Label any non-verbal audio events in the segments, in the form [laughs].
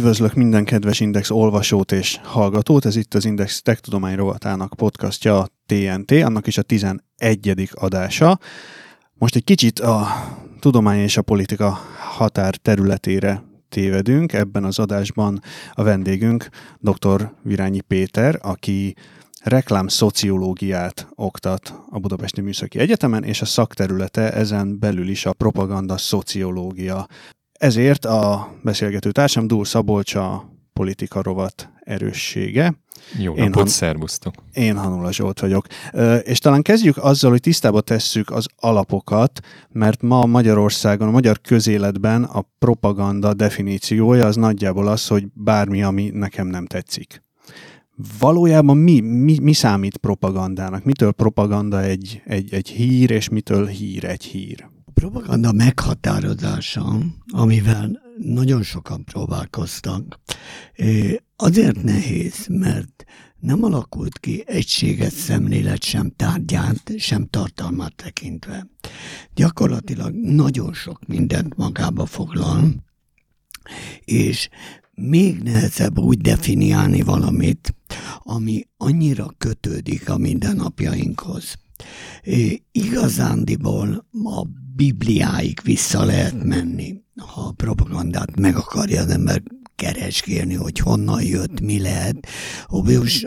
Üdvözlök minden kedves Index olvasót és hallgatót, ez itt az Index Tech Tudomány rovatának podcastja, a TNT, annak is a 11. adása. Most egy kicsit a tudomány és a politika határ területére tévedünk. Ebben az adásban a vendégünk dr. Virányi Péter, aki reklám szociológiát oktat a Budapesti Műszaki Egyetemen, és a szakterülete ezen belül is a propaganda szociológia. Ezért a beszélgető társam Dúl Szabolcs a politika rovat erőssége. Jó én napot, han- szervusztok! Én Hanula Zsolt vagyok. És talán kezdjük azzal, hogy tisztába tesszük az alapokat, mert ma Magyarországon, a magyar közéletben a propaganda definíciója az nagyjából az, hogy bármi, ami nekem nem tetszik. Valójában mi, mi, mi számít propagandának? Mitől propaganda egy, egy, egy hír, és mitől hír egy hír? Propaganda meghatározása, amivel nagyon sokan próbálkoztak, azért nehéz, mert nem alakult ki egységes szemlélet sem tárgyát, sem tartalmát tekintve. Gyakorlatilag nagyon sok mindent magába foglal, és még nehezebb úgy definiálni valamit, ami annyira kötődik a mindennapjainkhoz. Igazándiból a Bibliáig vissza lehet menni, ha a propagandát meg akarja az ember keresgélni, hogy honnan jött, mi lehet. Obvious,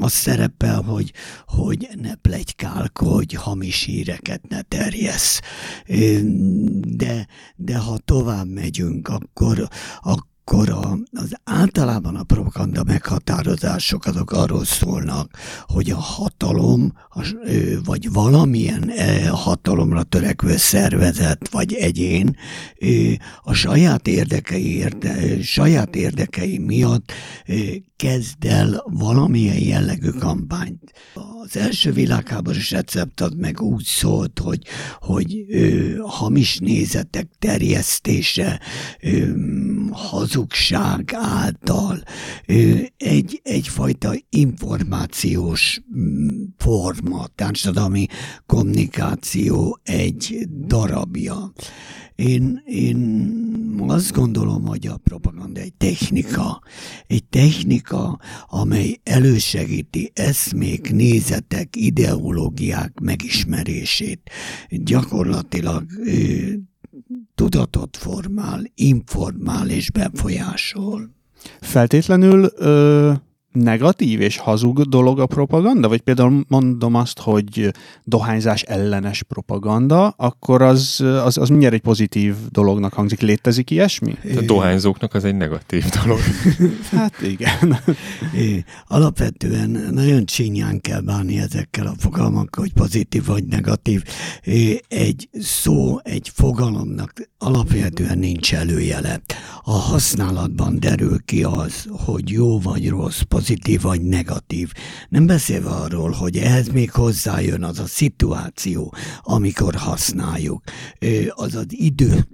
az szerepel, hogy, hogy ne plegykálkodj, hamis híreket ne terjesz. De, de ha tovább megyünk, akkor, akkor akkor a, az általában a propaganda meghatározások azok arról szólnak, hogy a hatalom, vagy valamilyen hatalomra törekvő szervezet, vagy egyén a saját érdekei, érde, saját érdekei miatt kezd el valamilyen jellegű kampányt. Az első világháborús recept az meg úgy szólt, hogy, hogy hamis nézetek terjesztése, ö, hazugság által egy, egyfajta információs mm, forma, társadalmi kommunikáció egy darabja. Én, én azt gondolom, hogy a propaganda egy technika, egy technika, amely elősegíti eszmék, nézetek, ideológiák megismerését. Gyakorlatilag tudatot formál, informál és befolyásol. Feltétlenül ö, negatív és hazug dolog a propaganda? Vagy például mondom azt, hogy dohányzás ellenes propaganda, akkor az, az, az mindjárt egy pozitív dolognak hangzik. Létezik ilyesmi? A dohányzóknak az egy negatív dolog. [laughs] hát igen. Alapvetően nagyon csinyán kell bánni ezekkel a fogalmakkal, hogy pozitív vagy negatív. Egy szó, egy fogalomnak alapvetően nincs előjele. A használatban derül ki az, hogy jó vagy rossz, pozitív vagy negatív. Nem beszélve arról, hogy ehhez még hozzájön az a szituáció, amikor használjuk, az az idő,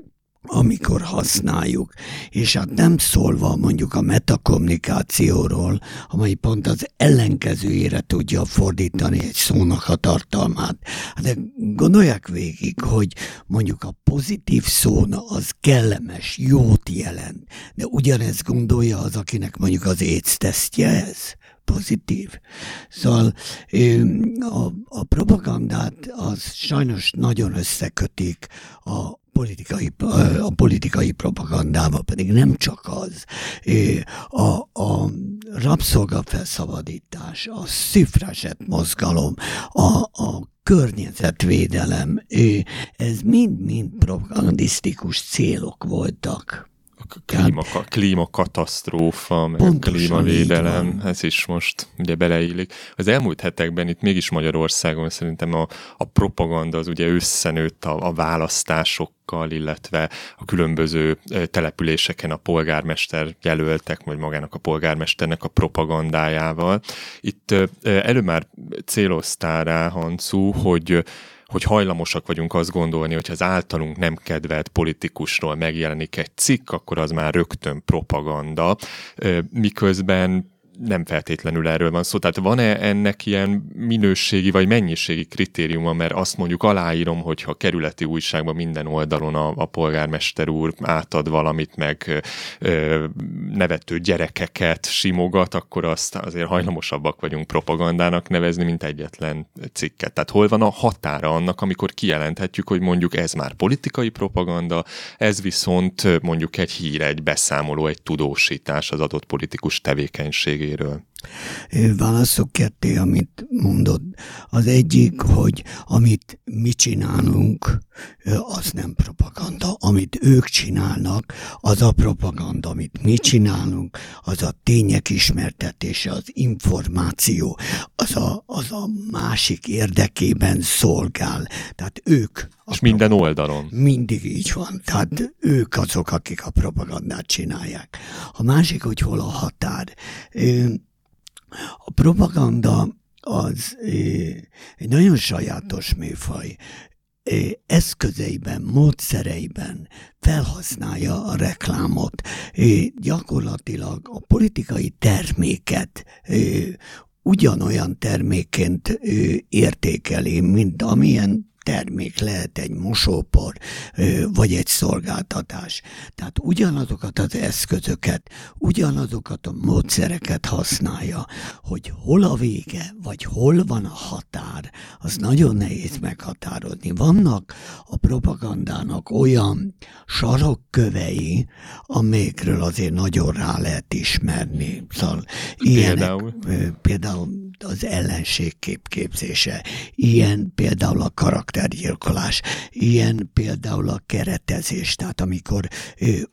amikor használjuk, és hát nem szólva mondjuk a metakommunikációról, amely pont az ellenkezőjére tudja fordítani egy szónak a tartalmát. Hát de gondolják végig, hogy mondjuk a pozitív szóna az kellemes, jót jelent, de ugyanezt gondolja az, akinek mondjuk az AIDS tesztje ez pozitív. Szóval a, a propagandát az sajnos nagyon összekötik a politikai, a politikai propagandával, pedig nem csak az. A, a rabszolgafelszabadítás, a szifraset mozgalom, a, a környezetvédelem, ez mind-mind propagandisztikus célok voltak klíma, klímakatasztrófa, meg a klímavédelem, ez is most ugye beleillik. Az elmúlt hetekben itt mégis Magyarországon szerintem a, a propaganda az ugye összenőtt a, a választásokkal, illetve a különböző településeken a polgármester jelöltek, vagy magának a polgármesternek a propagandájával. Itt elő már céloztál rá, Hancu, hogy hogy hajlamosak vagyunk azt gondolni, hogy az általunk nem kedvelt politikusról megjelenik egy cikk, akkor az már rögtön propaganda, miközben nem feltétlenül erről van szó. Tehát van-e ennek ilyen minőségi vagy mennyiségi kritériuma, mert azt mondjuk aláírom, hogyha kerületi újságban minden oldalon a, a polgármester úr átad valamit, meg ö, nevető gyerekeket simogat, akkor azt azért hajlamosabbak vagyunk propagandának nevezni, mint egyetlen cikket. Tehát hol van a határa annak, amikor kijelenthetjük, hogy mondjuk ez már politikai propaganda, ez viszont mondjuk egy hír, egy beszámoló, egy tudósítás az adott politikus tevékenységéről működéséről. Válaszok ketté, amit mondod. Az egyik, hogy amit mi csinálunk, az nem propaganda. Amit ők csinálnak, az a propaganda. Amit mi csinálunk, az a tények ismertetése, az információ, az a, az a másik érdekében szolgál. Tehát ők. És minden oldalon. Mindig így van. Tehát ők azok, akik a propagandát csinálják. A másik, hogy hol a határ. A propaganda az egy nagyon sajátos műfaj. Eszközeiben, módszereiben felhasználja a reklámot. Gyakorlatilag a politikai terméket ugyanolyan termékként értékeli, mint amilyen termék lehet egy mosópor, vagy egy szolgáltatás. Tehát ugyanazokat az eszközöket, ugyanazokat a módszereket használja, hogy hol a vége, vagy hol van a határ, az nagyon nehéz meghatározni. Vannak a propagandának olyan sarokkövei, amelyekről azért nagyon rá lehet ismerni. Szóval például? Ilyenek, például az ellenség képképzése, ilyen például a karaktergyilkolás, ilyen például a keretezés, tehát amikor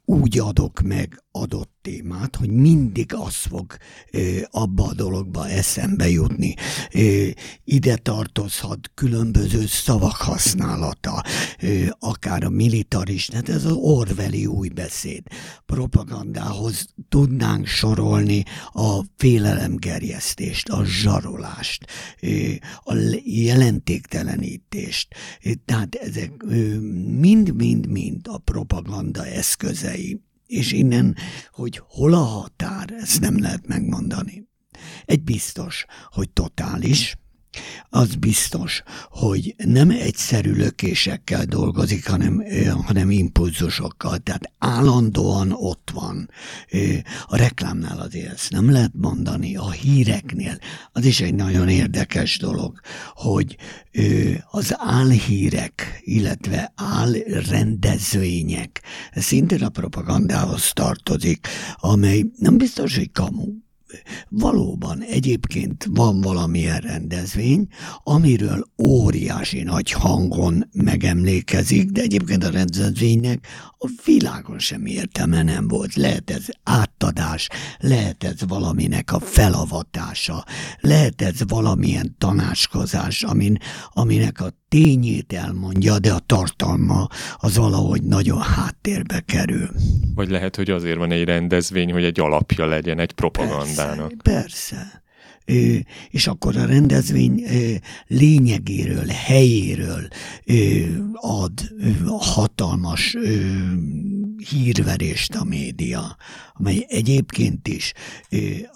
úgy adok meg adott témát, hogy mindig az fog ö, abba a dologba eszembe jutni. Ö, ide tartozhat különböző szavak használata, akár a militaris, tehát ez az Orwelli új beszéd. Propagandához tudnánk sorolni a félelemgerjesztést, a zsarolást, a jelentéktelenítést. Tehát ezek mind-mind-mind a propaganda eszközei és innen, hogy hol a határ, ezt nem lehet megmondani. Egy biztos, hogy totális, az biztos, hogy nem egyszerű lökésekkel dolgozik, hanem, hanem impulzusokkal, tehát állandóan ott van. A reklámnál azért ezt nem lehet mondani, a híreknél. Az is egy nagyon érdekes dolog, hogy az álhírek, illetve álrendezvények szintén a propagandához tartozik, amely nem biztos, hogy kamu, valóban egyébként van valamilyen rendezvény, amiről óriási nagy hangon megemlékezik, de egyébként a rendezvénynek a világon sem értelme nem volt. Lehet ez átadás, lehet ez valaminek a felavatása, lehet ez valamilyen tanácskozás, amin, aminek a tényét elmondja, de a tartalma az valahogy nagyon háttérbe kerül. Vagy lehet, hogy azért van egy rendezvény, hogy egy alapja legyen egy propagandának. Persze, persze. És akkor a rendezvény lényegéről, helyéről ad hatalmas hírverést a média, amely egyébként is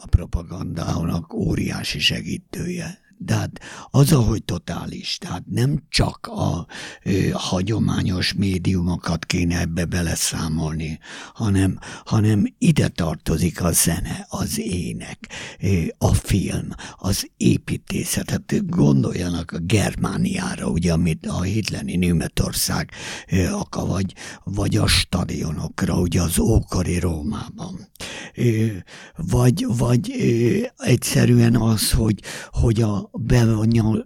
a propagandának óriási segítője de hát az, ahogy totális, tehát nem csak a ö, hagyományos médiumokat kéne ebbe beleszámolni, hanem, hanem ide tartozik a zene, az ének, ö, a film, az építészet. Hát gondoljanak a Germániára, ugye, amit a hitleri Németország ö, aka, vagy, vagy a stadionokra, ugye az ókori Rómában. Ö, vagy, vagy ö, egyszerűen az, hogy, hogy a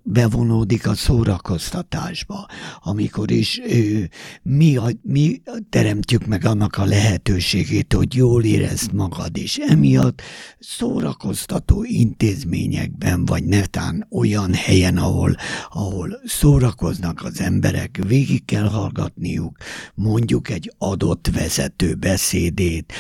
bevonódik a szórakoztatásba, amikor is ő, mi, mi teremtjük meg annak a lehetőségét, hogy jól érezd magad, és emiatt szórakoztató intézményekben, vagy netán olyan helyen, ahol, ahol szórakoznak az emberek, végig kell hallgatniuk mondjuk egy adott vezető beszédét,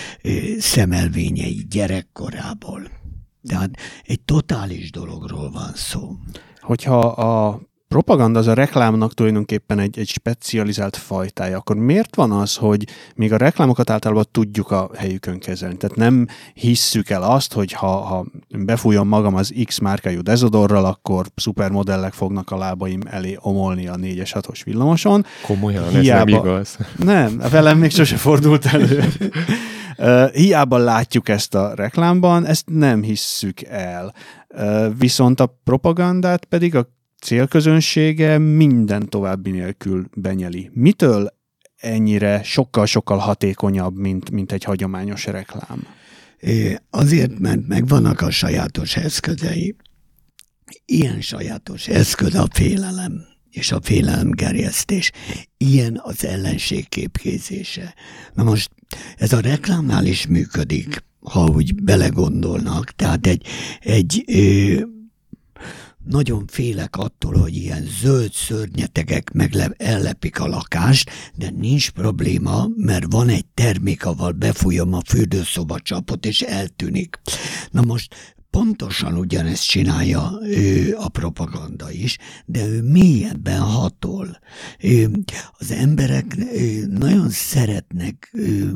szemelvényei gyerekkorából. Tehát egy totális dologról van szó. Hogyha a propaganda az a reklámnak tulajdonképpen egy, egy specializált fajtája, akkor miért van az, hogy még a reklámokat általában tudjuk a helyükön kezelni? Tehát nem hisszük el azt, hogy ha, ha befújom magam az X márkájú dezodorral, akkor szupermodellek fognak a lábaim elé omolni a 4-es 6-os villamoson. Komolyan, Hiába... ez nem igaz. Nem, velem még sose fordult elő. [laughs] Uh, hiába látjuk ezt a reklámban, ezt nem hisszük el. Viszont a propagandát pedig a célközönsége minden további nélkül benyeli. Mitől ennyire sokkal-sokkal hatékonyabb, mint, mint egy hagyományos reklám? Azért, mert megvannak a sajátos eszközei. Ilyen sajátos eszköz a félelem és a félelemgerjesztés. Ilyen az ellenség képkézése. Na most ez a reklámnál is működik, ha úgy belegondolnak. Tehát egy, egy ö, nagyon félek attól, hogy ilyen zöld szörnyetegek megle- ellepik a lakást, de nincs probléma, mert van egy termék, ahol befújom a fürdőszoba csapot, és eltűnik. Na most pontosan ugyanezt csinálja ő, a propaganda is, de ő mélyebben hatol. Ő, az emberek ő, nagyon szeretnek ő,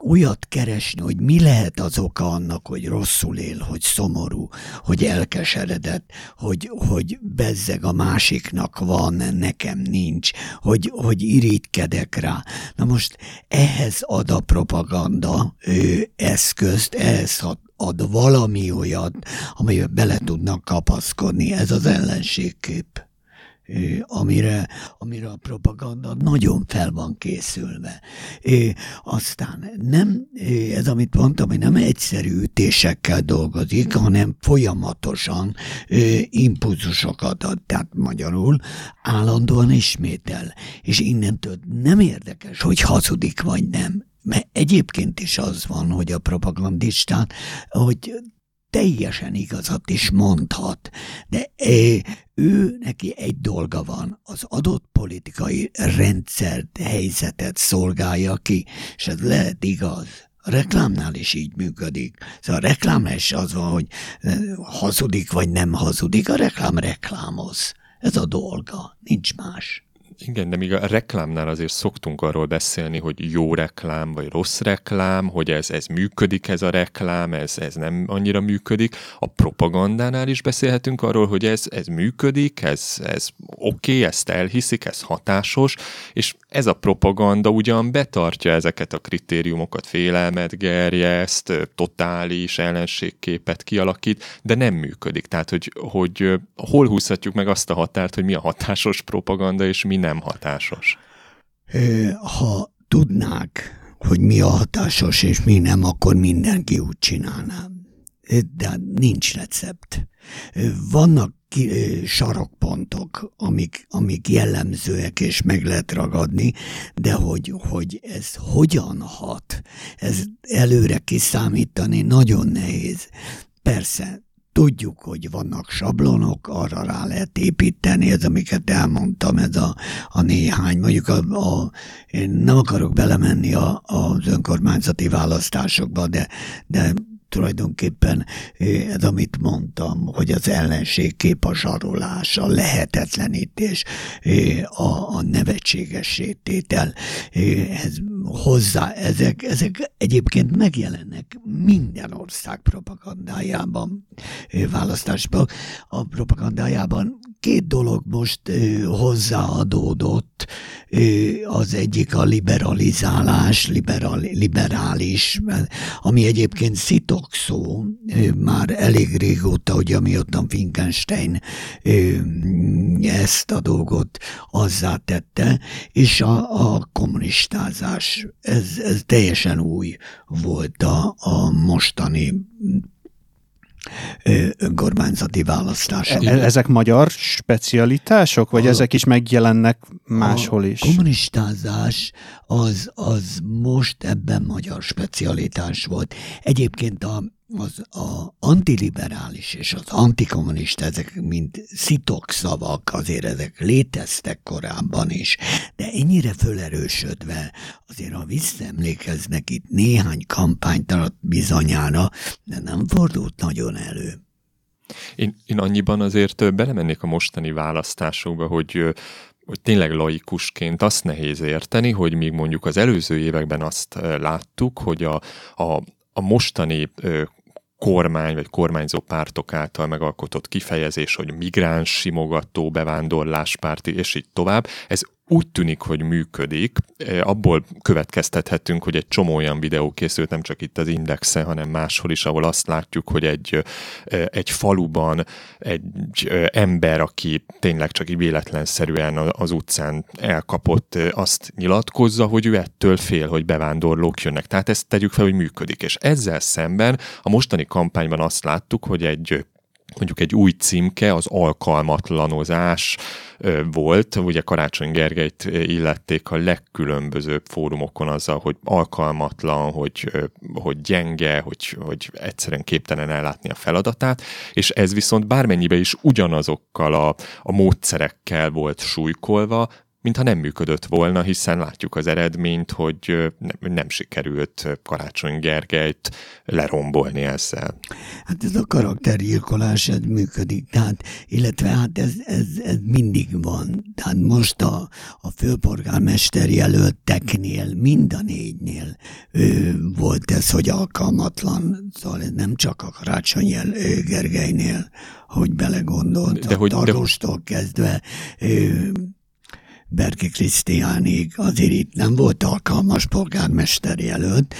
olyat keresni, hogy mi lehet az oka annak, hogy rosszul él, hogy szomorú, hogy elkeseredett, hogy, hogy bezzeg a másiknak van, nekem nincs, hogy, hogy irítkedek rá. Na most ehhez ad a propaganda ő, eszközt, ehhez ad valami olyat, amiben bele tudnak kapaszkodni. Ez az ellenségkép amire, amire a propaganda nagyon fel van készülve. Aztán nem, ez amit mondtam, hogy nem egyszerű ütésekkel dolgozik, hanem folyamatosan impulzusokat ad, tehát magyarul állandóan ismétel. És innentől nem érdekes, hogy hazudik vagy nem. Mert egyébként is az van, hogy a propagandistán, hogy teljesen igazat is mondhat, de ő neki egy dolga van, az adott politikai rendszert, helyzetet szolgálja ki, és ez lehet igaz. A reklámnál is így működik. Szóval a reklám is az van, hogy hazudik vagy nem hazudik, a reklám reklámoz. Ez a dolga, nincs más. Igen, de még a reklámnál azért szoktunk arról beszélni, hogy jó reklám, vagy rossz reklám, hogy ez, ez működik ez a reklám, ez, ez nem annyira működik. A propagandánál is beszélhetünk arról, hogy ez, ez működik, ez, ez oké, okay, ezt elhiszik, ez hatásos, és ez a propaganda ugyan betartja ezeket a kritériumokat, félelmet gerjeszt, totális ellenségképet kialakít, de nem működik. Tehát, hogy, hogy hol húzhatjuk meg azt a határt, hogy mi a hatásos propaganda, és mi nem hatásos? Ha tudnák, hogy mi a hatásos és mi nem, akkor mindenki úgy csinálná. De nincs recept. Vannak sarokpontok, amik, amik jellemzőek és meg lehet ragadni, de hogy, hogy ez hogyan hat, ez előre kiszámítani nagyon nehéz. Persze, Tudjuk, hogy vannak sablonok, arra rá lehet építeni, ez amiket elmondtam, ez a, a néhány, mondjuk a, a, én nem akarok belemenni a, az önkormányzati választásokba, de, de tulajdonképpen ez, amit mondtam, hogy az ellenség kép a zsarolás, a lehetetlenítés, a, a nevetséges tétel, ez hozzá, ezek, ezek egyébként megjelennek minden ország propagandájában, választásban. A propagandájában két dolog most hozzáadódott, az egyik a liberalizálás, liberal, liberális, ami egyébként szitok szó, már elég régóta, hogy amióta Wittgenstein ezt a dolgot azzá tette, és a, a kommunistázás, ez, ez teljesen új volt a, a mostani önkormányzati választás. E- ezek magyar specialitások, vagy a, ezek is megjelennek máshol is? A kommunistázás az, az most ebben magyar specialitás volt. Egyébként a az a antiliberális és az antikommunista, ezek mind szitok szavak, azért ezek léteztek korábban is, de ennyire fölerősödve, azért ha visszaemlékeznek itt néhány kampányt alatt bizonyára, de nem fordult nagyon elő. Én, én annyiban azért belemennék a mostani választásokba, hogy hogy tényleg laikusként azt nehéz érteni, hogy míg mondjuk az előző években azt láttuk, hogy a, a, a mostani kormány vagy kormányzó pártok által megalkotott kifejezés, hogy migráns simogató, bevándorláspárti, és így tovább, ez úgy tűnik, hogy működik. E, abból következtethetünk, hogy egy csomó olyan videó készült, nem csak itt az Indexen, hanem máshol is, ahol azt látjuk, hogy egy, e, egy faluban egy e, ember, aki tényleg csak így véletlenszerűen az utcán elkapott, azt nyilatkozza, hogy ő ettől fél, hogy bevándorlók jönnek. Tehát ezt tegyük fel, hogy működik. És ezzel szemben a mostani kampányban azt láttuk, hogy egy mondjuk egy új címke, az alkalmatlanozás volt. Ugye Karácsony Gergelyt illették a legkülönbözőbb fórumokon azzal, hogy alkalmatlan, hogy, hogy gyenge, hogy, hogy egyszerűen képtelen ellátni a feladatát, és ez viszont bármennyibe is ugyanazokkal a, a módszerekkel volt súlykolva, mintha nem működött volna, hiszen látjuk az eredményt, hogy nem sikerült Karácsony Gergelyt lerombolni ezzel. Hát ez a karaktergyilkolás, ez működik, tehát, illetve hát ez, ez, ez mindig van. Tehát most a, a főpolgármester jelölteknél, mind a négynél ő, volt ez, hogy alkalmatlan, szóval ez nem csak a Karácsony Gergelynél, hogy belegondolt, de, a hogy, de... kezdve ő, Berki Krisztiánig, azért itt nem volt alkalmas polgármester jelölt.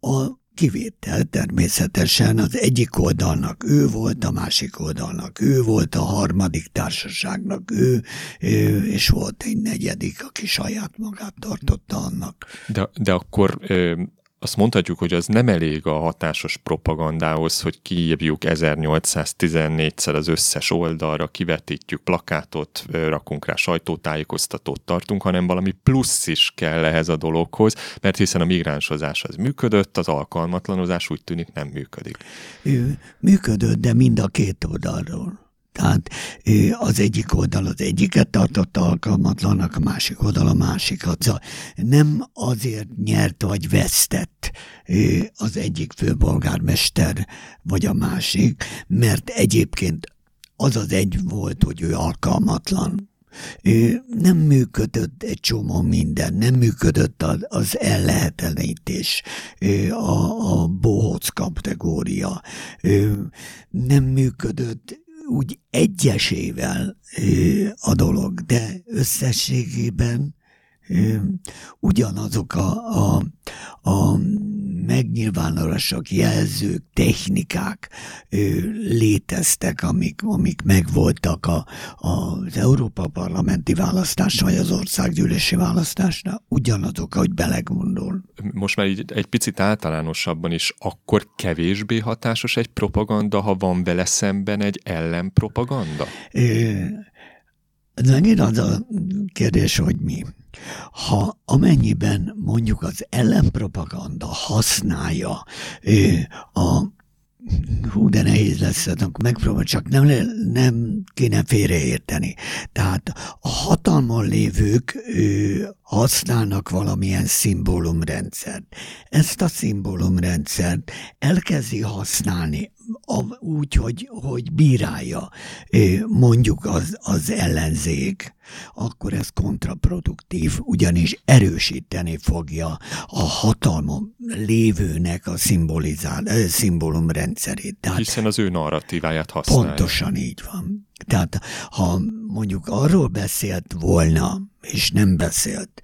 A kivétel természetesen az egyik oldalnak ő volt, a másik oldalnak ő volt, a harmadik társaságnak ő, és volt egy negyedik, aki saját magát tartotta annak. De, de akkor azt mondhatjuk, hogy az nem elég a hatásos propagandához, hogy kiírjuk 1814-szer az összes oldalra, kivetítjük plakátot, rakunk rá sajtótájékoztatót tartunk, hanem valami plusz is kell ehhez a dologhoz, mert hiszen a migránsozás az működött, az alkalmatlanozás úgy tűnik nem működik. Ő működött, de mind a két oldalról. Tehát az egyik oldal az egyiket tartotta alkalmatlanak, a másik oldal a másikat. Szóval nem azért nyert vagy vesztett az egyik főbolgármester vagy a másik, mert egyébként az az egy volt, hogy ő alkalmatlan. Nem működött egy csomó minden, nem működött az ellehetenítés, a, a bohóc kategória, nem működött úgy egyesével a dolog, de összességében ugyanazok a, a, a megnyilvánulások, jelzők, technikák léteztek, amik, amik megvoltak a, az Európa parlamenti választás vagy az országgyűlési választásnál, ugyanazok, ahogy belegondol. Most már így egy picit általánosabban is, akkor kevésbé hatásos egy propaganda, ha van vele szemben egy ellenpropaganda? Ez megint az a kérdés, hogy mi. Ha amennyiben mondjuk az ellenpropaganda használja a hú, de nehéz lesz, akkor megpróbál, csak nem, nem kéne félreérteni. Tehát a hatalmon lévők ő, használnak valamilyen szimbólumrendszert. Ezt a szimbólumrendszert elkezdi használni úgy, hogy, hogy bírálja mondjuk az, az ellenzék, akkor ez kontraproduktív, ugyanis erősíteni fogja a hatalmon lévőnek a szimbolizál, szimbólum rendszerét. Tehát Hiszen az ő narratíváját használja. Pontosan így van. Tehát ha mondjuk arról beszélt volna, és nem beszélt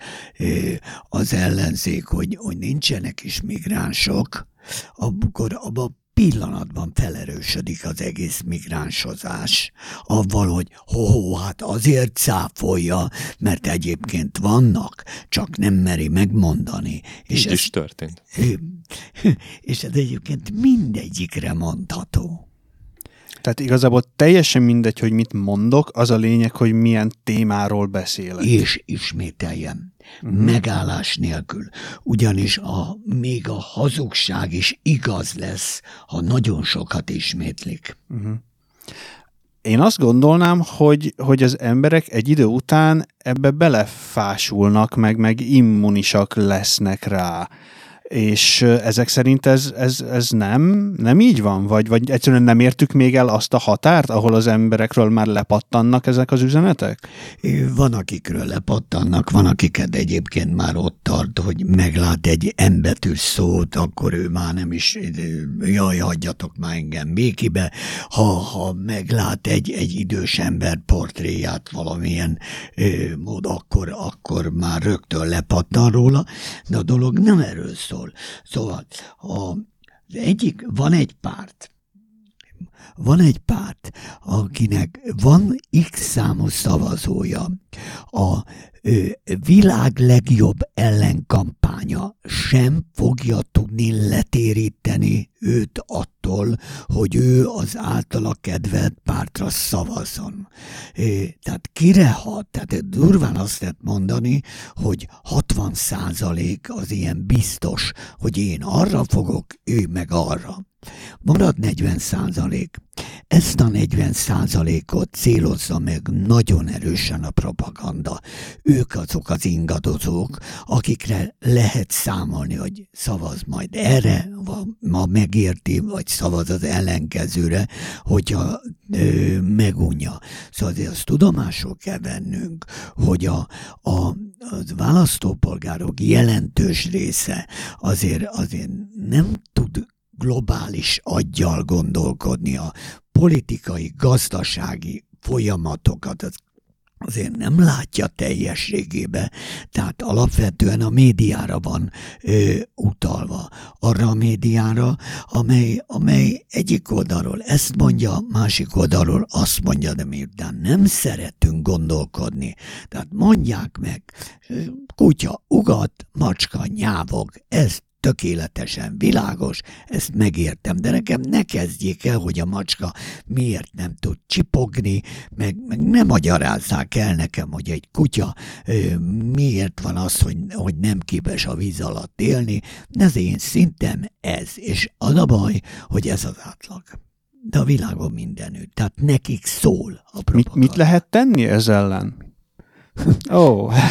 az ellenzék, hogy, hogy nincsenek is migránsok, akkor abban pillanatban felerősödik az egész migránsozás, avval, hogy ho, hát azért száfolja, mert egyébként vannak, csak nem meri megmondani. És Így ez, is történt. [laughs] És ez egyébként mindegyikre mondható. Tehát igazából teljesen mindegy, hogy mit mondok, az a lényeg, hogy milyen témáról beszélek. És ismételjem, uh-huh. megállás nélkül. Ugyanis a, még a hazugság is igaz lesz, ha nagyon sokat ismétlik. Uh-huh. Én azt gondolnám, hogy, hogy az emberek egy idő után ebbe belefásulnak, meg, meg immunisak lesznek rá és ezek szerint ez, ez, ez nem, nem így van? Vagy, vagy egyszerűen nem értük még el azt a határt, ahol az emberekről már lepattannak ezek az üzenetek? Van, akikről lepattannak, van, akiket egyébként már ott tart, hogy meglát egy embetűs szót, akkor ő már nem is, jaj, hagyjatok már engem békibe. Ha, ha meglát egy, egy idős ember portréját valamilyen mód, akkor, akkor már rögtön lepattan róla, de a dolog nem erről szól. Szóval a, egyik, van egy párt, van egy párt, akinek van X számú szavazója, a világ legjobb ellenkampánya sem fogja tudni letéríteni őt attól, hogy ő az általa kedvelt pártra szavazzon. Tehát kire hat? Tehát durván azt lehet mondani, hogy 60 százalék az ilyen biztos, hogy én arra fogok, ő meg arra. Marad 40 százalék. Ezt a 40 százalékot célozza meg nagyon erősen a propaganda. Ők azok az ingadozók, akikre lehet számolni, hogy szavaz majd erre, ma megérti, vagy szavaz az ellenkezőre, hogyha ö, megunja. Szóval azért azt tudomásul kell vennünk, hogy a, a, a választópolgárok jelentős része azért, azért nem tud globális aggyal gondolkodni, a politikai, gazdasági folyamatokat, az azért nem látja teljességébe, tehát alapvetően a médiára van ö, utalva. Arra a médiára, amely, amely egyik oldalról ezt mondja, másik oldalról azt mondja, de miután nem szeretünk gondolkodni, tehát mondják meg, kutya ugat, macska nyávog, ez tökéletesen világos, ezt megértem, de nekem ne kezdjék el, hogy a macska miért nem tud csipogni, meg, meg ne magyarázzák el nekem, hogy egy kutya ö, miért van az, hogy, hogy nem képes a víz alatt élni, de az én szintem ez, és az a baj, hogy ez az átlag. De a világon mindenütt, tehát nekik szól a propaganda. Mit, mit lehet tenni ez ellen? Ó, oh. [laughs]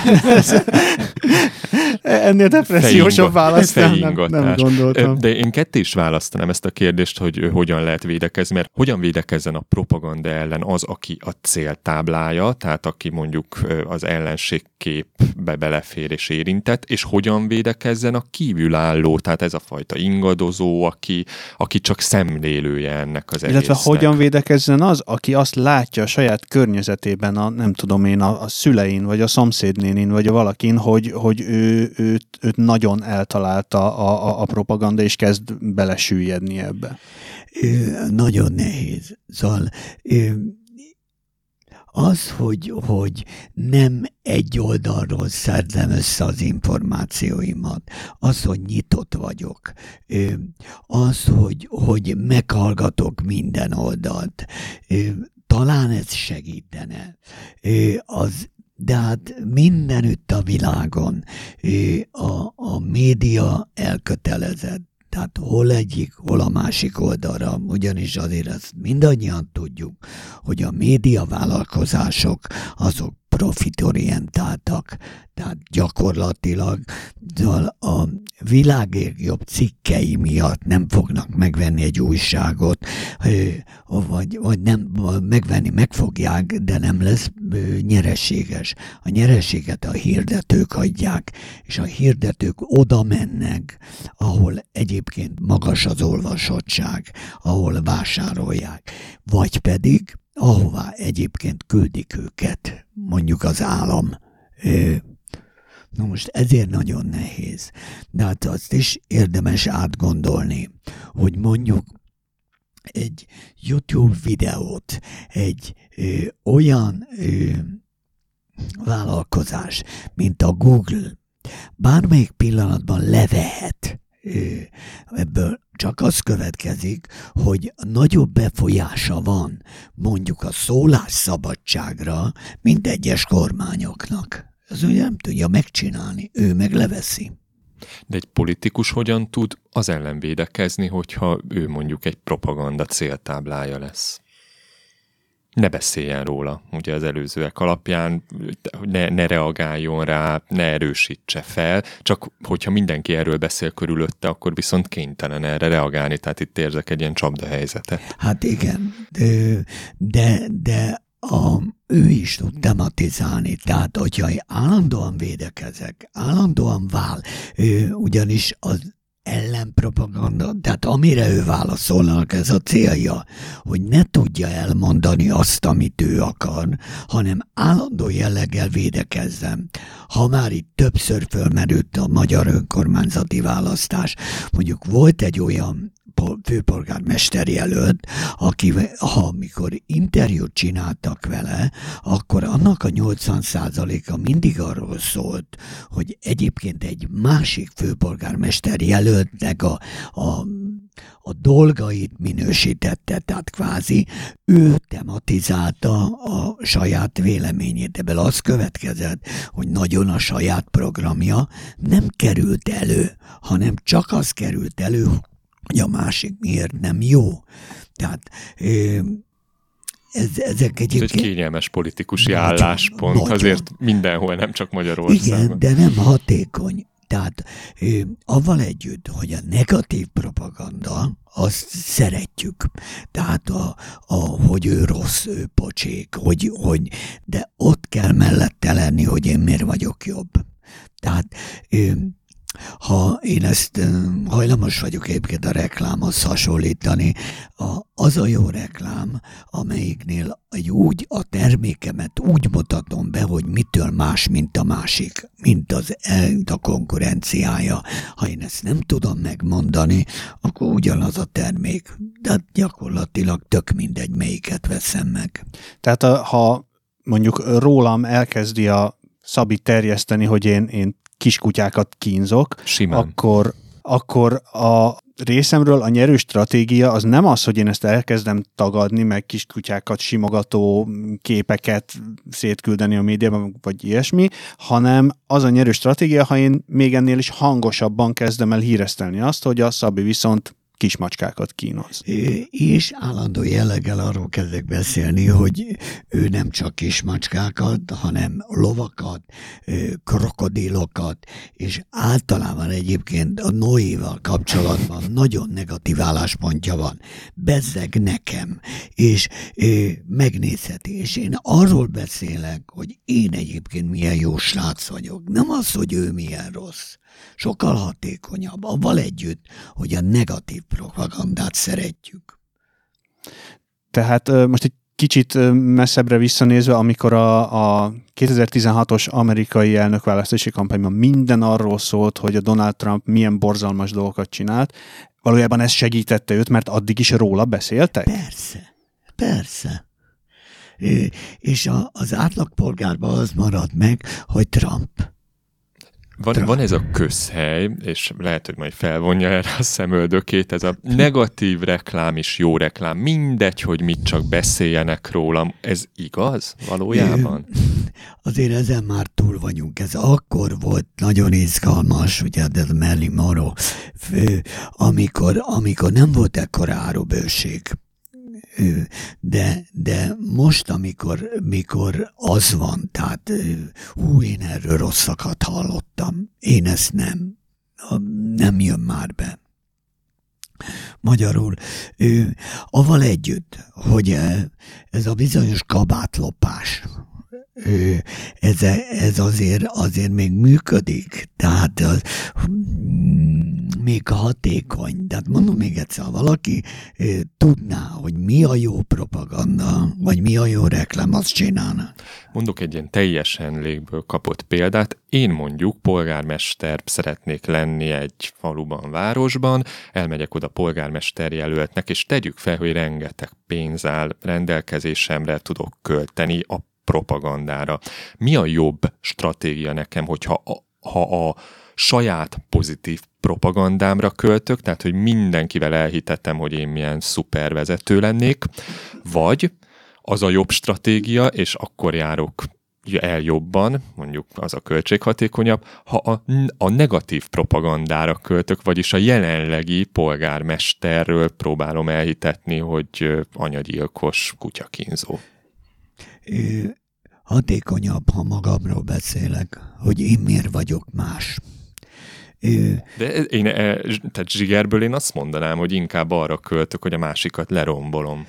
ennél depressziósabb választ nem, nem, gondoltam. De én ketté is választanám ezt a kérdést, hogy hogyan lehet védekezni, mert hogyan védekezzen a propaganda ellen az, aki a céltáblája, tehát aki mondjuk az ellenségképbe belefér és érintett, és hogyan védekezzen a kívülálló, tehát ez a fajta ingadozó, aki, aki csak szemlélője ennek az Illetve egésznek. hogyan védekezzen az, aki azt látja a saját környezetében, a, nem tudom én, a, a szülei szülein, vagy a szomszédnénin, vagy a valakin, hogy, hogy ő, őt, őt nagyon eltalálta a, a, a propaganda, és kezd belesüllyedni ebbe. Nagyon nehéz. Szóval az, hogy, hogy nem egy oldalról szedem össze az információimat, az, hogy nyitott vagyok, az, hogy, hogy meghallgatok minden oldalt, talán ez segítene. Az de hát mindenütt a világon a, a média elkötelezett. Tehát hol egyik, hol a másik oldalra, ugyanis azért ezt mindannyian tudjuk, hogy a média vállalkozások azok profitorientáltak, tehát gyakorlatilag a világért jobb cikkei miatt nem fognak megvenni egy újságot, vagy, vagy nem megvenni megfogják, de nem lesz nyereséges. A nyereséget a hirdetők adják, és a hirdetők oda mennek, ahol egyébként magas az olvasottság, ahol vásárolják. Vagy pedig ahová egyébként küldik őket, mondjuk az állam. Na most ezért nagyon nehéz. De hát azt is érdemes átgondolni, hogy mondjuk egy YouTube videót, egy ö, olyan ö, vállalkozás, mint a Google, bármelyik pillanatban levehet ebből csak az következik, hogy nagyobb befolyása van mondjuk a szólásszabadságra, mint egyes kormányoknak. Ez ugye nem tudja megcsinálni, ő meg leveszi. De egy politikus hogyan tud az ellen védekezni, hogyha ő mondjuk egy propaganda céltáblája lesz? Ne beszéljen róla, ugye az előzőek alapján, ne, ne reagáljon rá, ne erősítse fel, csak hogyha mindenki erről beszél körülötte, akkor viszont kénytelen erre reagálni, tehát itt érzek egy ilyen csapda helyzetet. Hát igen, de, de, de a, ő is tud tematizálni, tehát hogyha állandóan védekezek, állandóan vál, ugyanis az ellenpropaganda, tehát amire ő válaszolnak, ez a célja, hogy ne tudja elmondani azt, amit ő akar, hanem állandó jelleggel védekezzen. Ha már itt többször fölmerült a magyar önkormányzati választás, mondjuk volt egy olyan főpolgármester jelölt, aki, ha amikor interjút csináltak vele, akkor annak a 80%-a mindig arról szólt, hogy egyébként egy másik főpolgármester jelöltnek a, a a dolgait minősítette, tehát kvázi ő tematizálta a saját véleményét. Ebből az következett, hogy nagyon a saját programja nem került elő, hanem csak az került elő, hogy a másik miért nem jó. Tehát ez, ezek egyébként... Ez egy kényelmes politikusi nagyon, álláspont, nagyon. azért mindenhol, nem csak Magyarországon. Igen, de nem hatékony. Tehát avval együtt, hogy a negatív propaganda, azt szeretjük. Tehát, a, a, hogy ő rossz, ő pocsék, hogy, hogy, de ott kell mellette lenni, hogy én miért vagyok jobb. Tehát ha én ezt hajlamos vagyok egyébként a reklámhoz hasonlítani, a, az a jó reklám, amelyiknél egy úgy a termékemet úgy mutatom be, hogy mitől más, mint a másik, mint az mint a konkurenciája. Ha én ezt nem tudom megmondani, akkor ugyanaz a termék, de gyakorlatilag tök mindegy, melyiket veszem meg. Tehát ha mondjuk rólam elkezdi a Szabi terjeszteni, hogy én, én kiskutyákat kínzok, Simán. akkor akkor a részemről a nyerő stratégia az nem az, hogy én ezt elkezdem tagadni, meg kiskutyákat simogató képeket szétküldeni a médiában, vagy ilyesmi, hanem az a nyerő stratégia, ha én még ennél is hangosabban kezdem el híresztelni azt, hogy a Szabi viszont kismacskákat kínoz. És állandó jelleggel arról kezdek beszélni, hogy ő nem csak kismacskákat, hanem lovakat, krokodilokat, és általában egyébként a Noéval kapcsolatban nagyon negatív álláspontja van. Bezzeg nekem, és megnézheti. És én arról beszélek, hogy én egyébként milyen jó srác vagyok. Nem az, hogy ő milyen rossz sokkal hatékonyabb, avval együtt, hogy a negatív propagandát szeretjük. Tehát most egy kicsit messzebbre visszanézve, amikor a, a 2016-os amerikai elnökválasztási kampányban minden arról szólt, hogy a Donald Trump milyen borzalmas dolgokat csinált, valójában ez segítette őt, mert addig is róla beszéltek? Persze, persze. És a, az átlagpolgárban az marad meg, hogy Trump van, van ez a közhely, és lehet, hogy majd felvonja erre a szemöldökét, ez a negatív reklám is jó reklám, mindegy, hogy mit csak beszéljenek rólam. Ez igaz valójában? [laughs] Azért ezen már túl vagyunk. Ez akkor volt nagyon izgalmas, ugye, de ez Melly Moro, amikor, amikor nem volt ekkora árubőség de, de most, amikor, mikor az van, tehát hú, én erről rosszakat hallottam, én ezt nem, nem jön már be. Magyarul, ő, aval együtt, hogy ez a bizonyos kabátlopás, ez, ez azért, azért még működik, tehát az, még hatékony. Tehát mondom még egyszer, ha valaki tudná, hogy mi a jó propaganda, vagy mi a jó reklám, azt csinálna. Mondok egy ilyen teljesen légből kapott példát. Én mondjuk polgármester szeretnék lenni egy faluban, városban, elmegyek oda polgármester jelöltnek, és tegyük fel, hogy rengeteg pénz áll rendelkezésemre, tudok költeni a propagandára. Mi a jobb stratégia nekem, hogyha a, ha a saját pozitív propagandámra költök, tehát hogy mindenkivel elhitettem, hogy én milyen szuper vezető lennék, vagy az a jobb stratégia, és akkor járok el jobban, mondjuk az a költséghatékonyabb, ha a, a negatív propagandára költök, vagyis a jelenlegi polgármesterről próbálom elhitetni, hogy anyagyilkos kutyakínzó. Hatékonyabb, ha magamról beszélek, hogy én miért vagyok más. De én, e, tehát zsigerből én azt mondanám, hogy inkább arra költök, hogy a másikat lerombolom.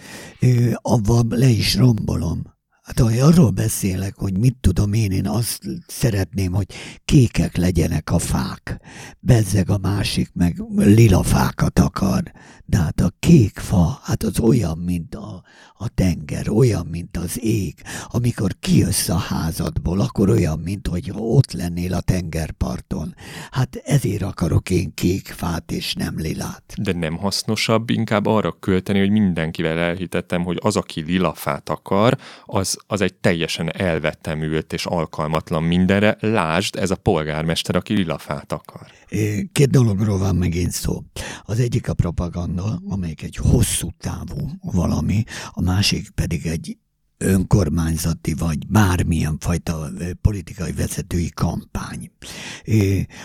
Avval le is rombolom. Hát ha arról beszélek, hogy mit tudom én, én azt szeretném, hogy kékek legyenek a fák. Bezzeg a másik, meg lila fákat akar. De hát a kék fa, hát az olyan, mint a, a tenger, olyan, mint az ég. Amikor kijössz a házadból, akkor olyan, mint hogy ott lennél a tengerparton. Hát ezért akarok én kék fát, és nem lilát. De nem hasznosabb inkább arra költeni, hogy mindenkivel elhitettem, hogy az, aki lila fát akar, az, az egy teljesen elvetemült és alkalmatlan mindenre. Lásd, ez a polgármester, aki lila fát akar. Két dologról van megint szó. Az egyik a propaganda, amelyik egy hosszú távú valami, a másik pedig egy önkormányzati vagy bármilyen fajta politikai vezetői kampány.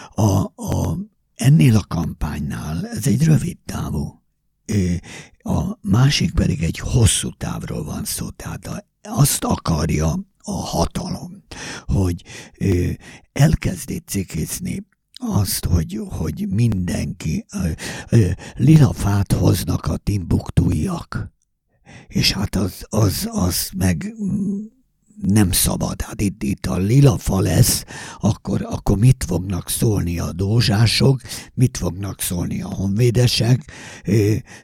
A, a, ennél a kampánynál ez egy rövid távú. A másik pedig egy hosszú távról van szó, tehát azt akarja a hatalom, hogy elkezdi cikizni azt, hogy, hogy mindenki lila fát hoznak a timbuktuiak. És hát az, az, az meg nem szabad. Hát itt, itt a lila fa lesz, akkor, akkor mit fognak szólni a dózsások, mit fognak szólni a honvédesek,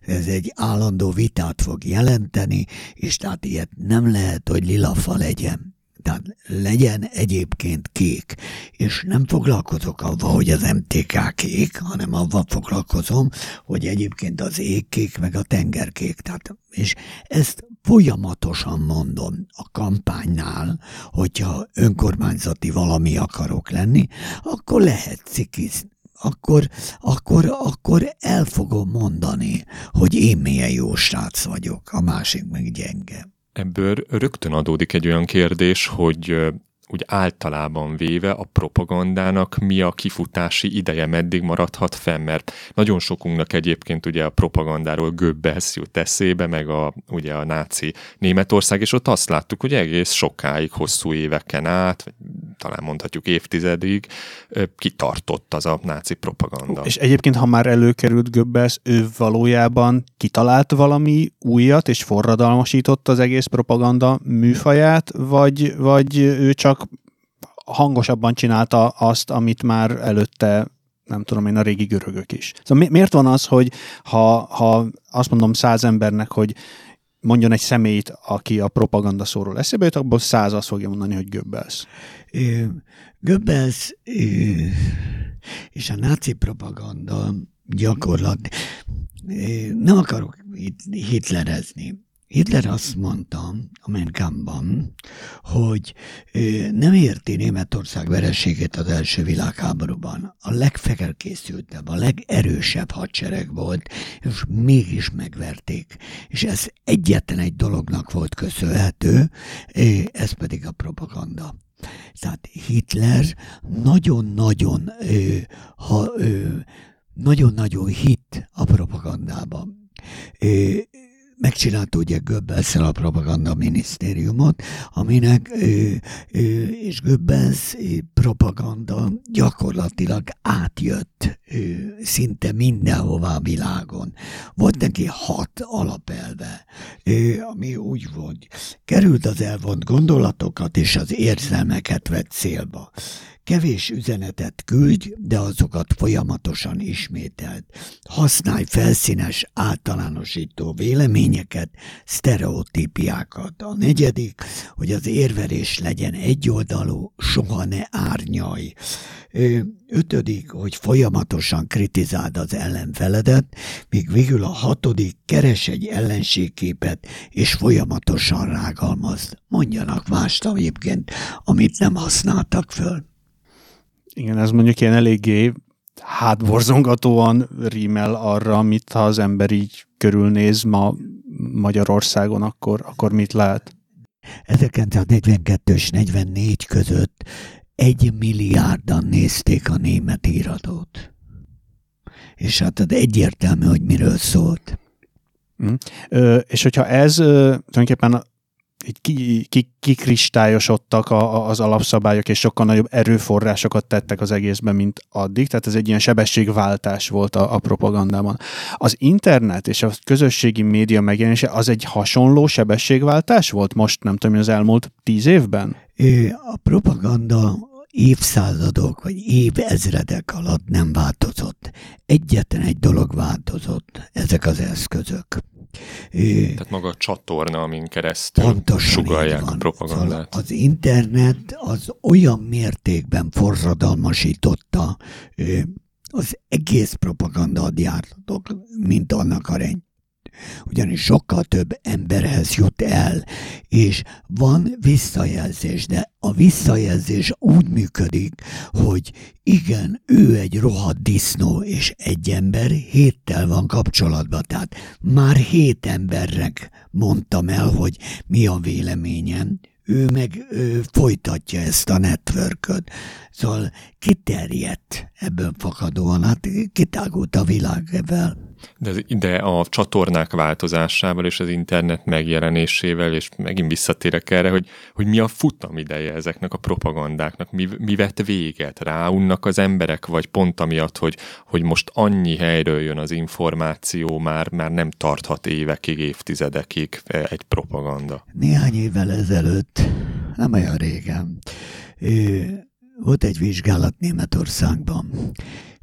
ez egy állandó vitát fog jelenteni, és tehát ilyet nem lehet, hogy lila fa legyen. Tehát legyen egyébként kék, és nem foglalkozok avval, hogy az MTK kék, hanem avval foglalkozom, hogy egyébként az ég kék, meg a tenger kék. Tehát, és ezt folyamatosan mondom a kampánynál, hogyha önkormányzati valami akarok lenni, akkor lehet cikizni akkor, akkor, akkor el fogom mondani, hogy én milyen jó srác vagyok, a másik meg gyenge. Ebből rögtön adódik egy olyan kérdés, hogy úgy általában véve a propagandának mi a kifutási ideje, meddig maradhat fenn, mert nagyon sokunknak egyébként ugye a propagandáról Göbbels jut eszébe, meg a, ugye a náci Németország, és ott azt láttuk, hogy egész sokáig, hosszú éveken át, vagy talán mondhatjuk évtizedig kitartott az a náci propaganda. És egyébként, ha már előkerült Göbbels, ő valójában kitalált valami újat, és forradalmasított az egész propaganda műfaját, vagy, vagy ő csak hangosabban csinálta azt, amit már előtte nem tudom én, a régi görögök is. Szóval mi, miért van az, hogy ha, ha azt mondom száz embernek, hogy mondjon egy személyt, aki a propaganda szóról eszébe jut, abból száz azt fogja mondani, hogy Göbbels. Göbbels és a náci propaganda gyakorlat, nem akarok itt hitlerezni, Hitler azt mondta a Menkamban, hogy nem érti Németország vereségét az első világháborúban. A legfelkészültebb, a legerősebb hadsereg volt, és mégis megverték. És ez egyetlen egy dolognak volt köszönhető, ez pedig a propaganda. Tehát Hitler nagyon-nagyon ha, nagyon-nagyon hit a propagandában megcsinálta ugye Goebbels a propaganda minisztériumot, aminek ő, ő, és Goebbels propaganda gyakorlatilag átjött ő, szinte mindenhová a világon. Volt neki hat alapelve, ő, ami úgy volt, került az elvont gondolatokat és az érzelmeket vett célba. Kevés üzenetet küldj, de azokat folyamatosan ismételd. Használj felszínes, általánosító véleményeket, sztereotípiákat. A negyedik, hogy az érvelés legyen egyoldalú, soha ne árnyalj. Ötödik, hogy folyamatosan kritizáld az ellenfeledet, míg végül a hatodik, keres egy ellenségképet, és folyamatosan rágalmazd. Mondjanak mást egyébként, amit nem használtak föl. Igen, ez mondjuk ilyen eléggé hátborzongatóan rímel arra, amit ha az ember így körülnéz ma Magyarországon, akkor, akkor mit lát? 1942 és 44 között egy milliárdan nézték a német íradót. És hát az egyértelmű, hogy miről szólt. Mm. Ö, és hogyha ez ö, tulajdonképpen ki, kikristályosodtak a, az alapszabályok, és sokkal nagyobb erőforrásokat tettek az egészben, mint addig. Tehát ez egy ilyen sebességváltás volt a, a propagandában. Az internet és a közösségi média megjelenése az egy hasonló sebességváltás volt most, nem tudom, az elmúlt tíz évben? A propaganda évszázadok vagy évezredek alatt nem változott. Egyetlen egy dolog változott, ezek az eszközök. Tehát maga a csatorna, amin keresztül Pontosan sugalják a propagandát. Szóval az internet az olyan mértékben forradalmasította az egész propaganda mint annak a rend ugyanis sokkal több emberhez jut el, és van visszajelzés, de a visszajelzés úgy működik, hogy igen, ő egy rohadt disznó, és egy ember héttel van kapcsolatban, tehát már hét embernek mondtam el, hogy mi a véleményem, ő meg ő folytatja ezt a networköt. Szóval kiterjedt ebből fakadóan, hát kitágult a világ ebben. De, de a csatornák változásával és az internet megjelenésével, és megint visszatérek erre, hogy, hogy mi a futam ideje ezeknek a propagandáknak, mi, mi vett véget, ráunnak az emberek, vagy pont amiatt, hogy, hogy most annyi helyről jön az információ, már, már nem tarthat évekig, évtizedekig egy propaganda. Néhány évvel ezelőtt, nem olyan régen, volt egy vizsgálat Németországban,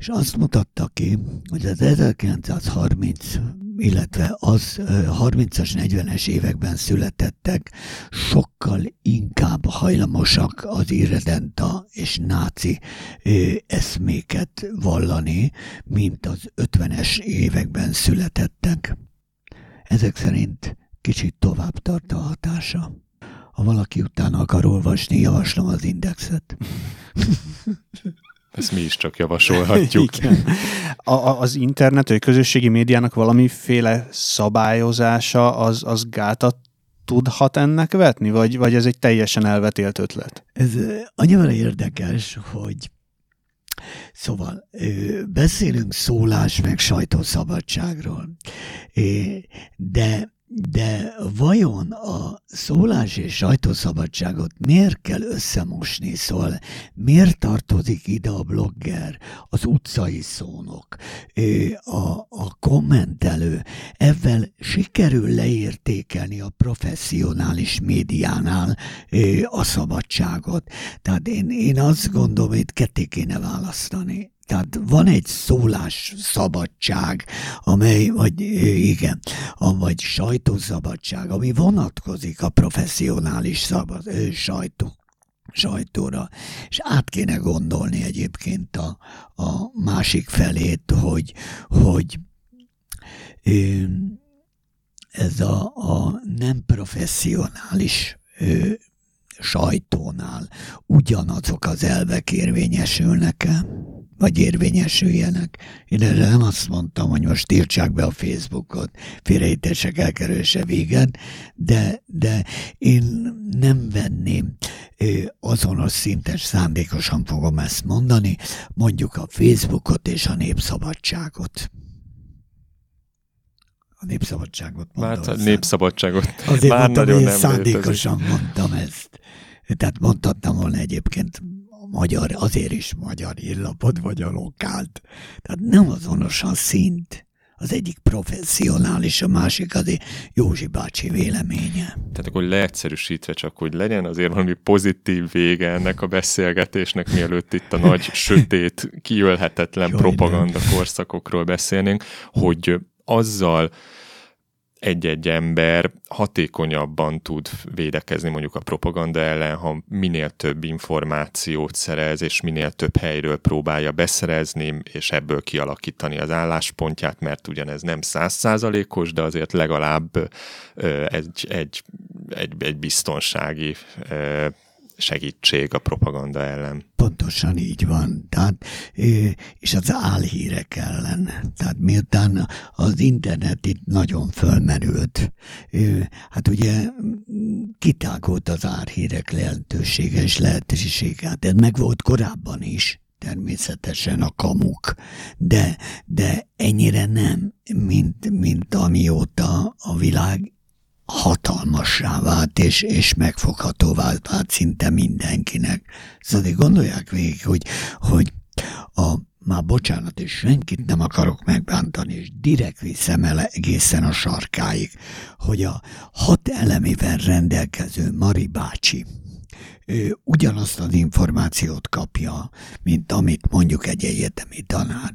és azt mutatta ki, hogy az 1930, illetve az 30-as, 40-es években születettek sokkal inkább hajlamosak az irredenta és náci eszméket vallani, mint az 50-es években születettek. Ezek szerint kicsit tovább tart a hatása. Ha valaki utána akar olvasni, javaslom az indexet. [laughs] Ezt mi is csak javasolhatjuk. [laughs] Igen. A, a, az internet, vagy közösségi médiának valamiféle szabályozása az, az gátat tudhat ennek vetni, vagy, vagy ez egy teljesen elvetélt ötlet? Ez annyira érdekes, hogy Szóval beszélünk szólás meg sajtószabadságról, de de vajon a szólás és sajtószabadságot miért kell összemosni? Szóval miért tartozik ide a blogger, az utcai szónok, a, a kommentelő? Ezzel sikerül leértékelni a professzionális médiánál a szabadságot. Tehát én, én azt gondolom, hogy ketté kéne választani. Tehát van egy szólás szabadság, amely, vagy igen, vagy sajtószabadság, ami vonatkozik a professzionális szabad, sajtó, sajtóra, és át kéne gondolni egyébként a, a másik felét, hogy, hogy ez a, a nem professzionális sajtónál ugyanazok az elvek érvényesülnek-e? Vagy érvényesüljenek. Én erre nem azt mondtam, hogy most írtsák be a Facebookot, félreítések elkerülése végen, de, de én nem venném azonos szintes szándékosan fogom ezt mondani, mondjuk a Facebookot és a népszabadságot. A népszabadságot mondom. Már a népszabadságot. Azért Már mondtam, nagyon én szándékosan létezik. mondtam ezt. Tehát mondhattam volna egyébként magyar, azért is magyar írlapot, vagy a lokált. Tehát nem azonos a szint. Az egyik professzionális, a másik az Józsi bácsi véleménye. Tehát akkor leegyszerűsítve csak, hogy legyen azért valami pozitív vége ennek a beszélgetésnek, mielőtt itt a nagy, [laughs] sötét, kiölhetetlen propaganda korszakokról beszélnénk, hogy azzal egy-egy ember hatékonyabban tud védekezni mondjuk a propaganda ellen, ha minél több információt szerez, és minél több helyről próbálja beszerezni, és ebből kialakítani az álláspontját, mert ugyanez nem százszázalékos, de azért legalább egy, egy, egy, egy biztonsági segítség a propaganda ellen. Pontosan így van. Tehát, és az álhírek ellen. Tehát miután az internet itt nagyon fölmerült, hát ugye kitágolt az álhírek lehetősége és lehetősége. Hát ez meg volt korábban is természetesen a kamuk, de, de ennyire nem, mint, mint amióta a világ hatalmassá vált, és, és megfoghatóvá vált szinte mindenkinek. Szóval gondolják végig, hogy, hogy a már bocsánat, és senkit nem akarok megbántani, és direkt viszem el egészen a sarkáig, hogy a hat elemével rendelkező Mari bácsi, ő ugyanazt az információt kapja, mint amit mondjuk egy egyetemi tanár.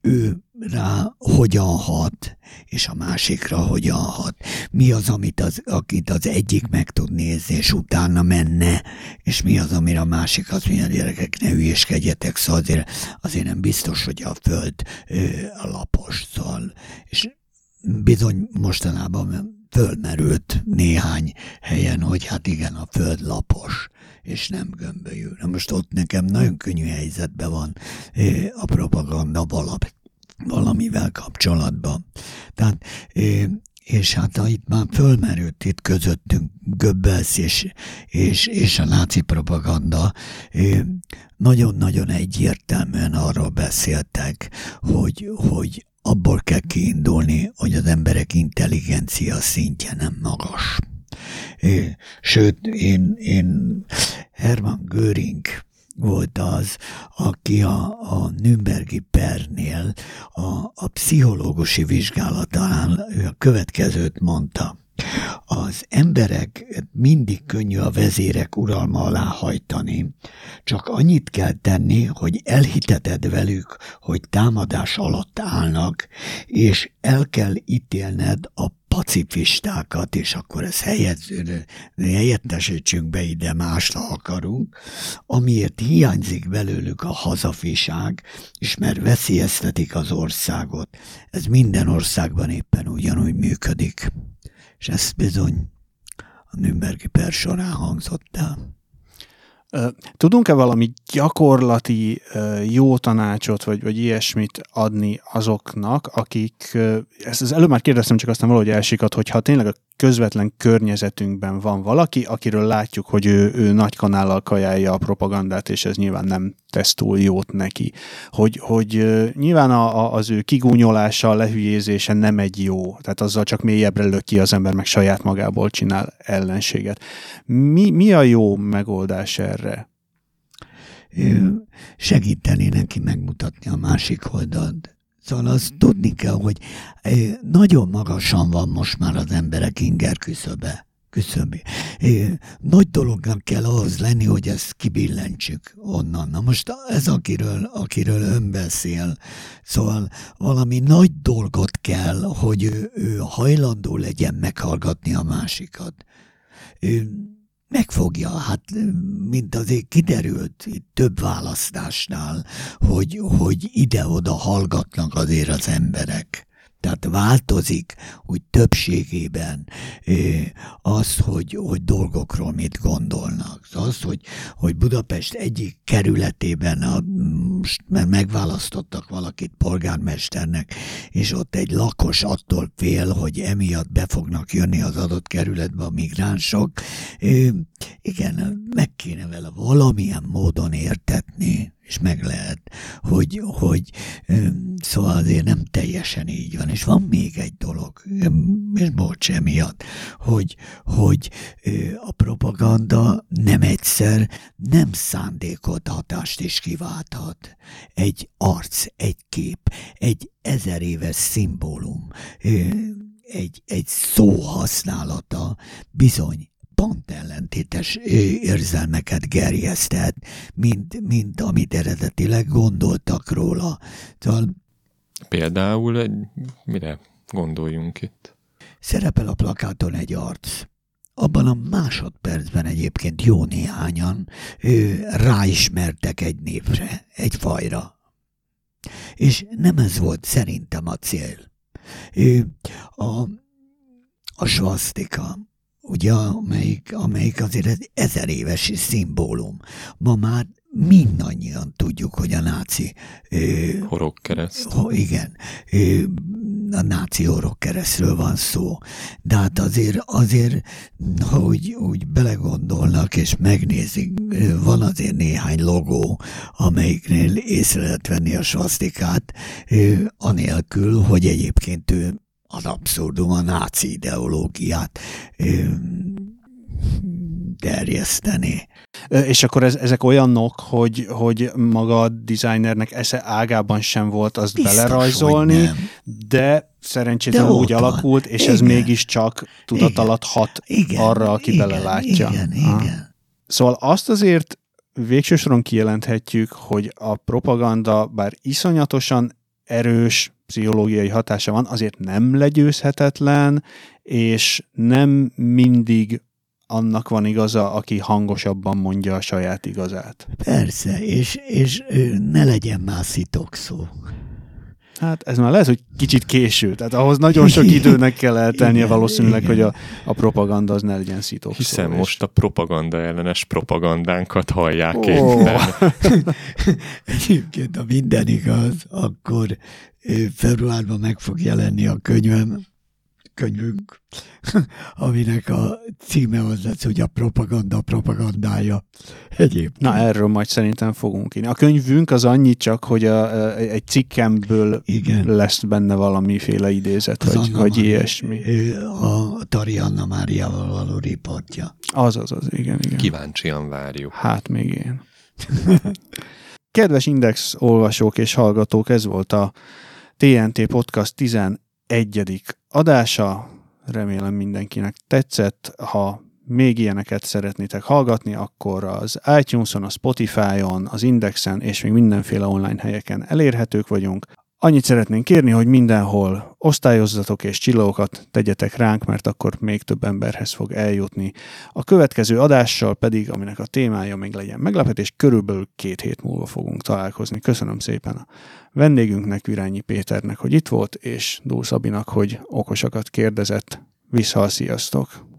Ő rá hogyan hat, és a másikra hogyan hat. Mi az, amit az, akit az egyik meg tud nézni, és utána menne, és mi az, amire a másik azt mondja, gyerekek, ne hülyeskedjetek, szóval azért, azért nem biztos, hogy a föld a lapos, szóval, és bizony mostanában fölmerült néhány helyen, hogy hát igen, a föld lapos, és nem gömbölyű. Na most ott nekem nagyon könnyű helyzetben van a propaganda valami, valamivel kapcsolatban. Tehát és hát itt már fölmerült itt közöttünk Göbbelsz és, és, és a náci propaganda, nagyon-nagyon egyértelműen arról beszéltek, hogy, hogy abból kell kiindulni, hogy az emberek intelligencia szintje nem magas. Sőt, én, én Hermann Göring volt az, aki a, a Nürnbergi pernél a, a pszichológusi vizsgálatán ő a következőt mondta. Az emberek mindig könnyű a vezérek uralma alá hajtani, csak annyit kell tenni, hogy elhiteted velük, hogy támadás alatt állnak, és el kell ítélned a pacifistákat, és akkor ezt helyező, helyettesítsünk be ide, másra akarunk, amiért hiányzik belőlük a hazafiság, és mert veszélyeztetik az országot. Ez minden országban éppen ugyanúgy működik. És ez bizony a Nürnbergi per során hangzott el. Tudunk-e valami gyakorlati jó tanácsot, vagy, vagy ilyesmit adni azoknak, akik, ezt az előbb már kérdeztem, csak aztán valahogy elsikadt, hogyha tényleg a közvetlen környezetünkben van valaki, akiről látjuk, hogy ő, ő nagy kanállal kajálja a propagandát, és ez nyilván nem tesz túl jót neki. Hogy, hogy nyilván a, a, az ő kigúnyolása, a lehülyézése nem egy jó, tehát azzal csak mélyebbre löki az ember, meg saját magából csinál ellenséget. Mi, mi a jó megoldás erre? Segíteni neki megmutatni a másik oldalt Szóval azt tudni kell, hogy nagyon magasan van most már az emberek inger küszöbe. Küszöbi. Nagy dolognak kell ahhoz lenni, hogy ezt kibillentsük onnan. Na most ez akiről, akiről ön beszél, szóval valami nagy dolgot kell, hogy ő, ő hajlandó legyen meghallgatni a másikat. Ő, megfogja, hát mint azért kiderült itt több választásnál, hogy, hogy ide-oda hallgatnak azért az emberek. Tehát változik úgy többségében az, hogy, hogy dolgokról mit gondolnak. Az, hogy, hogy Budapest egyik kerületében, a, mert megválasztottak valakit polgármesternek, és ott egy lakos attól fél, hogy emiatt be fognak jönni az adott kerületbe a migránsok. Igen, meg kéne vele valamilyen módon értetni, és meg lehet, hogy, hogy szóval azért nem teljesen így van. És van még egy dolog, és bocs emiatt, hogy, hogy a propaganda nem egyszer nem szándékot hatást is kiválthat. Egy arc, egy kép, egy ezer éves szimbólum, egy, egy szó használata bizony pont ellentétes érzelmeket gerjesztett, mint, mint amit eredetileg gondoltak róla. Szóval, Például egy, mire gondoljunk itt? Szerepel a plakáton egy arc. Abban a másodpercben egyébként jó néhányan ő, ráismertek egy népre, egy fajra. És nem ez volt szerintem a cél. Ő, a, a svasztika, ugye, amelyik, amelyik azért egy ezer éves szimbólum. Ma már mindannyian tudjuk, hogy a náci... Horogkereszt. Igen, ö, a náci horogkeresztről van szó. De hát azért, azért hogy úgy belegondolnak és megnézik, van azért néhány logó, amelyiknél észre lehet venni a svasztikát, anélkül, hogy egyébként ő az abszurdum a náci ideológiát terjeszteni. És akkor ez, ezek olyanok, hogy, hogy maga a designernek esze ágában sem volt azt Biztos, belerajzolni, de szerencsétlenül úgy van. alakult, és igen. ez mégiscsak tudat alatt hat igen. arra, aki igen, belelátja. Igen, igen. Szóval azt azért végső soron kijelenthetjük, hogy a propaganda, bár iszonyatosan erős pszichológiai hatása van, azért nem legyőzhetetlen, és nem mindig annak van igaza, aki hangosabban mondja a saját igazát. Persze, és, és ne legyen már szó. Hát ez már lehet, hogy kicsit késő. Tehát ahhoz nagyon sok időnek kell eltelnie igen, valószínűleg, igen. hogy a, a propaganda az ne legyen szítókszó. Hiszen és... most a propaganda ellenes propagandánkat hallják oh. éppen. [laughs] Egyébként, a minden igaz, akkor februárban meg fog jelenni a könyvem, könyvünk, [laughs] aminek a címe az lesz, hogy a propaganda propagandája. Egyébként. Na, erről majd szerintem fogunk írni. A könyvünk az annyi csak, hogy a, egy cikkemből Igen. lesz benne valamiféle idézet, az vagy, vagy ilyesmi. A Tari Anna Máriával való riportja. Az, az, az, igen, igen. Kíváncsian várjuk. Hát még én. [laughs] Kedves Index olvasók és hallgatók, ez volt a TNT Podcast 11 adása. Remélem mindenkinek tetszett. Ha még ilyeneket szeretnétek hallgatni, akkor az iTunes-on, a Spotify-on, az Indexen és még mindenféle online helyeken elérhetők vagyunk. Annyit szeretnénk kérni, hogy mindenhol osztályozzatok és csillókat tegyetek ránk, mert akkor még több emberhez fog eljutni. A következő adással pedig, aminek a témája még legyen meglepetés, körülbelül két hét múlva fogunk találkozni. Köszönöm szépen a vendégünknek, Virányi Péternek, hogy itt volt, és Dúl Szabinak, hogy okosakat kérdezett. Vissza, sziasztok!